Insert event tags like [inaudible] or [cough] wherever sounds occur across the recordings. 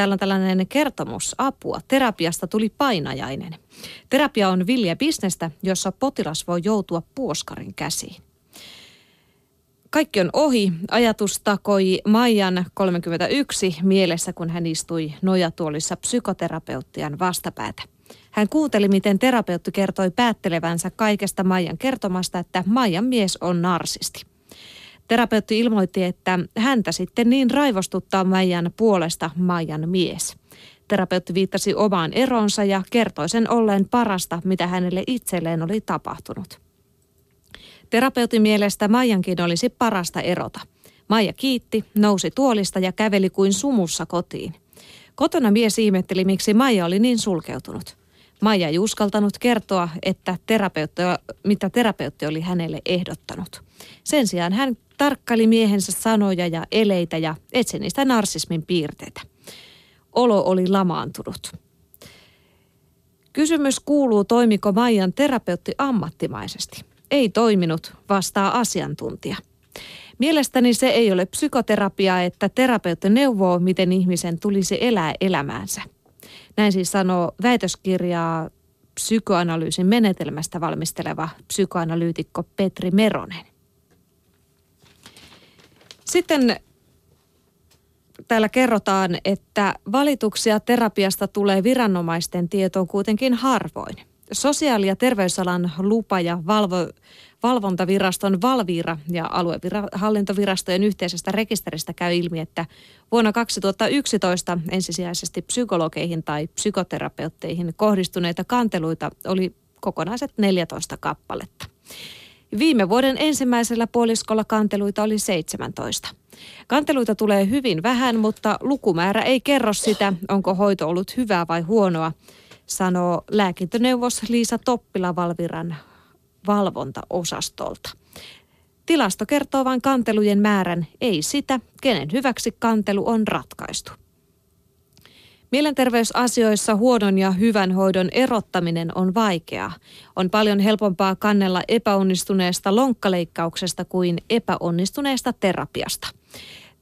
täällä on tällainen kertomus apua. Terapiasta tuli painajainen. Terapia on villiä bisnestä, jossa potilas voi joutua puoskarin käsiin. Kaikki on ohi. Ajatus takoi Maijan 31 mielessä, kun hän istui nojatuolissa psykoterapeuttian vastapäätä. Hän kuunteli, miten terapeutti kertoi päättelevänsä kaikesta Maijan kertomasta, että Maijan mies on narsisti. Terapeutti ilmoitti, että häntä sitten niin raivostuttaa Maijan puolesta Maijan mies. Terapeutti viittasi omaan eronsa ja kertoi sen olleen parasta, mitä hänelle itselleen oli tapahtunut. Terapeutin mielestä Maijankin olisi parasta erota. Maija kiitti, nousi tuolista ja käveli kuin sumussa kotiin. Kotona mies ihmetteli, miksi Maija oli niin sulkeutunut. Maija ei uskaltanut kertoa, että terapeutti, mitä terapeutti oli hänelle ehdottanut. Sen sijaan hän tarkkaili miehensä sanoja ja eleitä ja etsi niistä narsismin piirteitä. Olo oli lamaantunut. Kysymys kuuluu, toimiko Maijan terapeutti ammattimaisesti. Ei toiminut, vastaa asiantuntija. Mielestäni se ei ole psykoterapiaa, että terapeutti neuvoo, miten ihmisen tulisi elää elämäänsä. Näin siis sanoo väitöskirjaa psykoanalyysin menetelmästä valmisteleva psykoanalyytikko Petri Meronen. Sitten täällä kerrotaan, että valituksia terapiasta tulee viranomaisten tietoon kuitenkin harvoin. Sosiaali- ja terveysalan lupa- ja valvo, valvontaviraston Valvira ja aluehallintovirastojen yhteisestä rekisteristä käy ilmi, että vuonna 2011 ensisijaisesti psykologeihin tai psykoterapeutteihin kohdistuneita kanteluita oli kokonaiset 14 kappaletta. Viime vuoden ensimmäisellä puoliskolla kanteluita oli 17. Kanteluita tulee hyvin vähän, mutta lukumäärä ei kerro sitä, onko hoito ollut hyvää vai huonoa, sanoo lääkintöneuvos Liisa Toppila Valviran valvontaosastolta. Tilasto kertoo vain kantelujen määrän, ei sitä, kenen hyväksi kantelu on ratkaistu. Mielenterveysasioissa huonon ja hyvän hoidon erottaminen on vaikeaa. On paljon helpompaa kannella epäonnistuneesta lonkkaleikkauksesta kuin epäonnistuneesta terapiasta.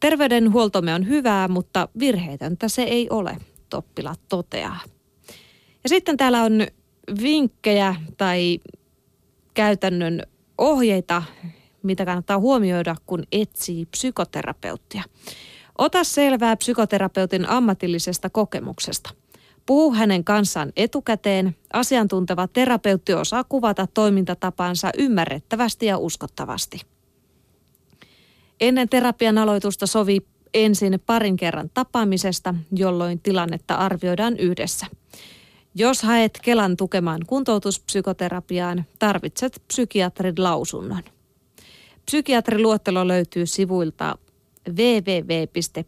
Terveydenhuoltomme on hyvää, mutta virheetöntä se ei ole, Toppila toteaa. Ja sitten täällä on vinkkejä tai käytännön ohjeita, mitä kannattaa huomioida, kun etsii psykoterapeuttia. Ota selvää psykoterapeutin ammatillisesta kokemuksesta. Puhu hänen kanssaan etukäteen. Asiantunteva terapeutti osaa kuvata toimintatapansa ymmärrettävästi ja uskottavasti. Ennen terapian aloitusta sovi ensin parin kerran tapaamisesta, jolloin tilannetta arvioidaan yhdessä. Jos haet Kelan tukemaan kuntoutuspsykoterapiaan, tarvitset psykiatrin lausunnon. Psykiatriluottelo löytyy sivuilta www.psy.fi.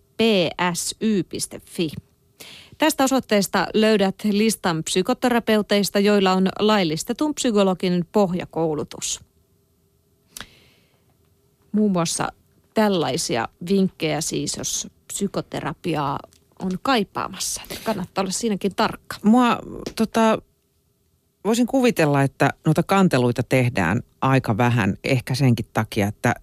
Tästä osoitteesta löydät listan psykoterapeuteista, joilla on laillistetun psykologin pohjakoulutus. Muun muassa tällaisia vinkkejä siis, jos psykoterapiaa on kaipaamassa. Kannattaa olla siinäkin tarkka. Mua tota, voisin kuvitella, että noita kanteluita tehdään aika vähän, ehkä senkin takia, että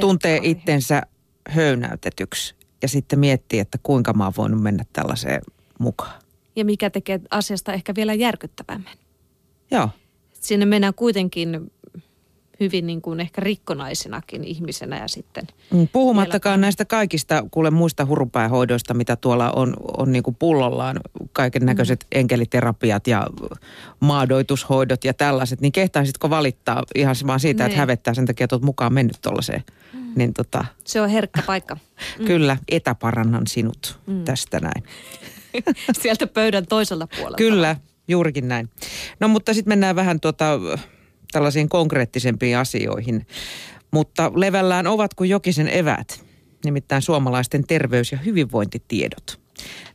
tuntee itsensä höynäytetyksi ja sitten miettii, että kuinka mä oon voinut mennä tällaiseen mukaan. Ja mikä tekee asiasta ehkä vielä järkyttävämmän. Joo. Sinne mennään kuitenkin hyvin niin kuin ehkä rikkonaisenakin ihmisenä ja sitten... Mm, puhumattakaan vielä... näistä kaikista kuule muista hurupäähoidoista, mitä tuolla on, on niin kuin pullollaan, kaiken näköiset mm. enkeliterapiat ja maadoitushoidot ja tällaiset, niin kehtaisitko valittaa ihan vaan siitä, ne. että niin. hävettää sen takia, että olet mukaan mennyt tuollaiseen? Mm. Niin tota... Se on herkkä paikka. [laughs] Mm. Kyllä, etäparannan sinut mm. tästä näin. [laughs] Sieltä pöydän toisella puolella. Kyllä, juurikin näin. No mutta sitten mennään vähän tuota tällaisiin konkreettisempiin asioihin. Mutta levällään ovat kuin jokisen evät, nimittäin suomalaisten terveys- ja hyvinvointitiedot.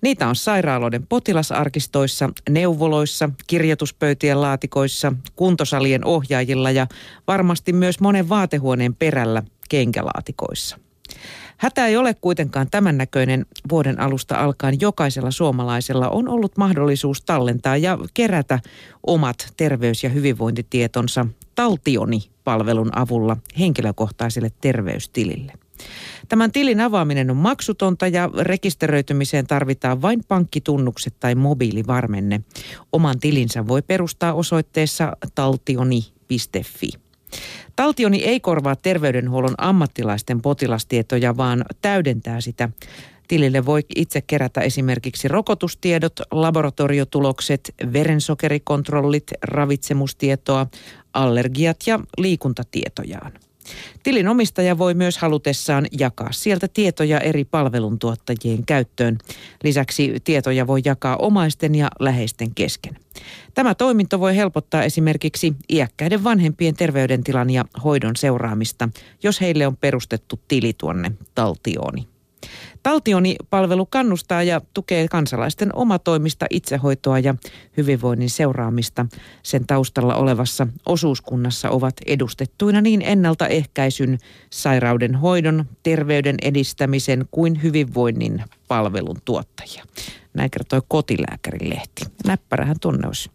Niitä on sairaaloiden potilasarkistoissa, neuvoloissa, kirjoituspöytien laatikoissa, kuntosalien ohjaajilla ja varmasti myös monen vaatehuoneen perällä kenkälaatikoissa. Hätä ei ole kuitenkaan tämän näköinen. Vuoden alusta alkaen jokaisella suomalaisella on ollut mahdollisuus tallentaa ja kerätä omat terveys- ja hyvinvointitietonsa Taltioni-palvelun avulla henkilökohtaiselle terveystilille. Tämän tilin avaaminen on maksutonta ja rekisteröitymiseen tarvitaan vain pankkitunnukset tai mobiilivarmenne. Oman tilinsä voi perustaa osoitteessa taltioni.fi. Taltioni ei korvaa terveydenhuollon ammattilaisten potilastietoja, vaan täydentää sitä. Tilille voi itse kerätä esimerkiksi rokotustiedot, laboratoriotulokset, verensokerikontrollit, ravitsemustietoa, allergiat ja liikuntatietojaan. Tilin omistaja voi myös halutessaan jakaa sieltä tietoja eri palveluntuottajien käyttöön. Lisäksi tietoja voi jakaa omaisten ja läheisten kesken. Tämä toiminto voi helpottaa esimerkiksi iäkkäiden vanhempien terveydentilan ja hoidon seuraamista, jos heille on perustettu tili tuonne taltiooni. Taltioni-palvelu kannustaa ja tukee kansalaisten omatoimista itsehoitoa ja hyvinvoinnin seuraamista. Sen taustalla olevassa osuuskunnassa ovat edustettuina niin ennaltaehkäisyn, sairauden hoidon, terveyden edistämisen kuin hyvinvoinnin palvelun tuottajia. Näin kertoi kotilääkärin lehti. Näppärähän tunne olisi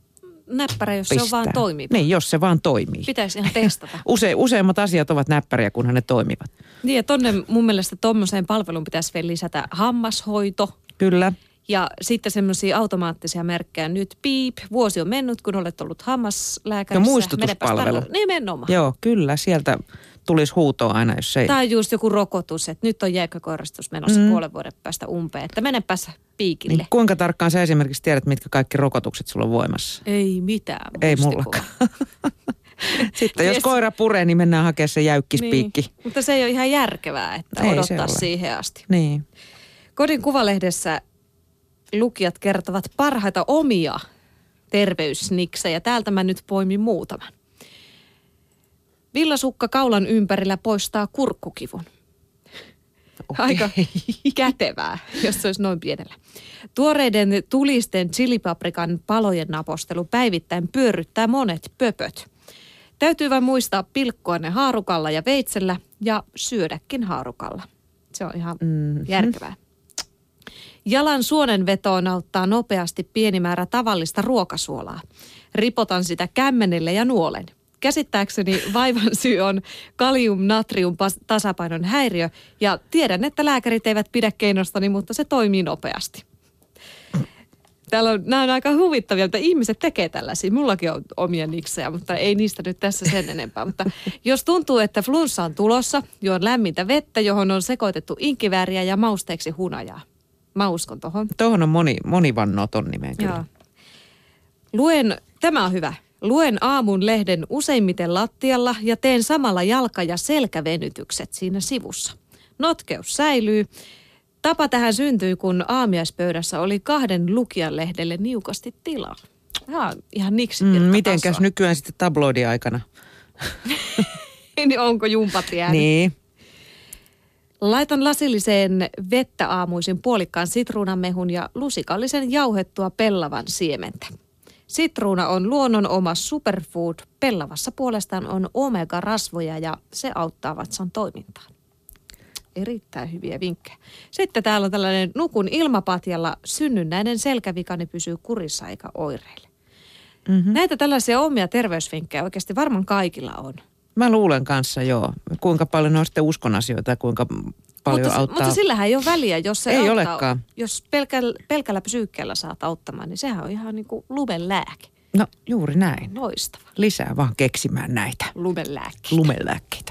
näppärä, jos pistää. se on vaan toimiva. Niin, jos se vaan toimii. Pitäisi ihan testata. [laughs] Use, useimmat asiat ovat näppäriä, kunhan ne toimivat. Niin ja tonne mun mielestä tuommoiseen palveluun pitäisi vielä lisätä hammashoito. Kyllä. Ja sitten semmoisia automaattisia merkkejä. Nyt piip, vuosi on mennyt, kun olet ollut hammaslääkärissä. Ja muistutuspalvelu. Nimenomaan. Joo, kyllä. Sieltä tulisi huutoa aina, jos ei... Tai just joku rokotus, että nyt on jääkökoristus menossa mm. puolen vuoden päästä umpeen, että menepäs piikille. Niin kuinka tarkkaan sä esimerkiksi tiedät, mitkä kaikki rokotukset sulla on voimassa? Ei mitään. Ei mullakaan. [laughs] Sitten jos yes. koira puree, niin mennään hakemaan se jäykkispiikki. Niin. Mutta se ei ole ihan järkevää, että ei odottaa siihen asti. Niin. Kodin kuvalehdessä lukijat kertovat parhaita omia terveysniksejä. Täältä mä nyt poimin muutaman. Villasukka kaulan ympärillä poistaa kurkkukivun. Okay. Aika kätevää, jos se olisi noin pienellä. Tuoreiden tulisten chilipaprikan palojen napostelu päivittäin pyörryttää monet pöpöt. Täytyy vain muistaa pilkkoa ne haarukalla ja veitsellä ja syödäkin haarukalla. Se on ihan mm-hmm. järkevää. Jalan suonenvetoon auttaa nopeasti pieni määrä tavallista ruokasuolaa. Ripotan sitä kämmenelle ja nuolen – käsittääkseni vaivan syy on kalium-natrium-tasapainon häiriö ja tiedän, että lääkärit eivät pidä keinostani, mutta se toimii nopeasti. Täällä on, nämä on aika huvittavia, että ihmiset tekee tällaisia. Mullakin on omia niksejä, mutta ei niistä nyt tässä sen enempää. Mutta jos tuntuu, että flunssa on tulossa, juon lämmintä vettä, johon on sekoitettu inkivääriä ja mausteeksi hunajaa. Mä uskon tohon. Tohon on moni, moni vannoo ton nimeen kyllä. Joo. Luen, tämä on hyvä. Luen aamun lehden useimmiten lattialla ja teen samalla jalka- ja selkävenytykset siinä sivussa. Notkeus säilyy. Tapa tähän syntyi, kun aamiaispöydässä oli kahden lukijan lehdelle niukasti tilaa. Ja, ihan niksi mm, Mitenkäs tasoa. nykyään sitten tabloidiaikana? [laughs] niin onko jumpat jäänyt? Niin. Laitan lasilliseen vettä aamuisin puolikkaan sitruunamehun ja lusikallisen jauhettua pellavan siementä. Sitruuna on luonnon oma superfood. Pellavassa puolestaan on omega-rasvoja ja se auttaa vatsan toimintaan. Erittäin hyviä vinkkejä. Sitten täällä on tällainen nukun ilmapatjalla synnynnäinen selkävikani pysyy kurissa eikä oireille. Mm-hmm. Näitä tällaisia omia terveysvinkkejä oikeasti varmaan kaikilla on. Mä luulen kanssa, joo. Kuinka paljon on sitten uskon asioita kuinka paljon mutta, auttaa. Mutta sillähän ei ole väliä, jos se ei auttaa, olekaan. Jos pelkällä, pelkällä psyykkeellä saat auttamaan, niin sehän on ihan niin kuin lumelääke. No juuri näin. Loistava. Lisää vaan keksimään näitä. Lumelääkkeitä. Lumelääkkeitä.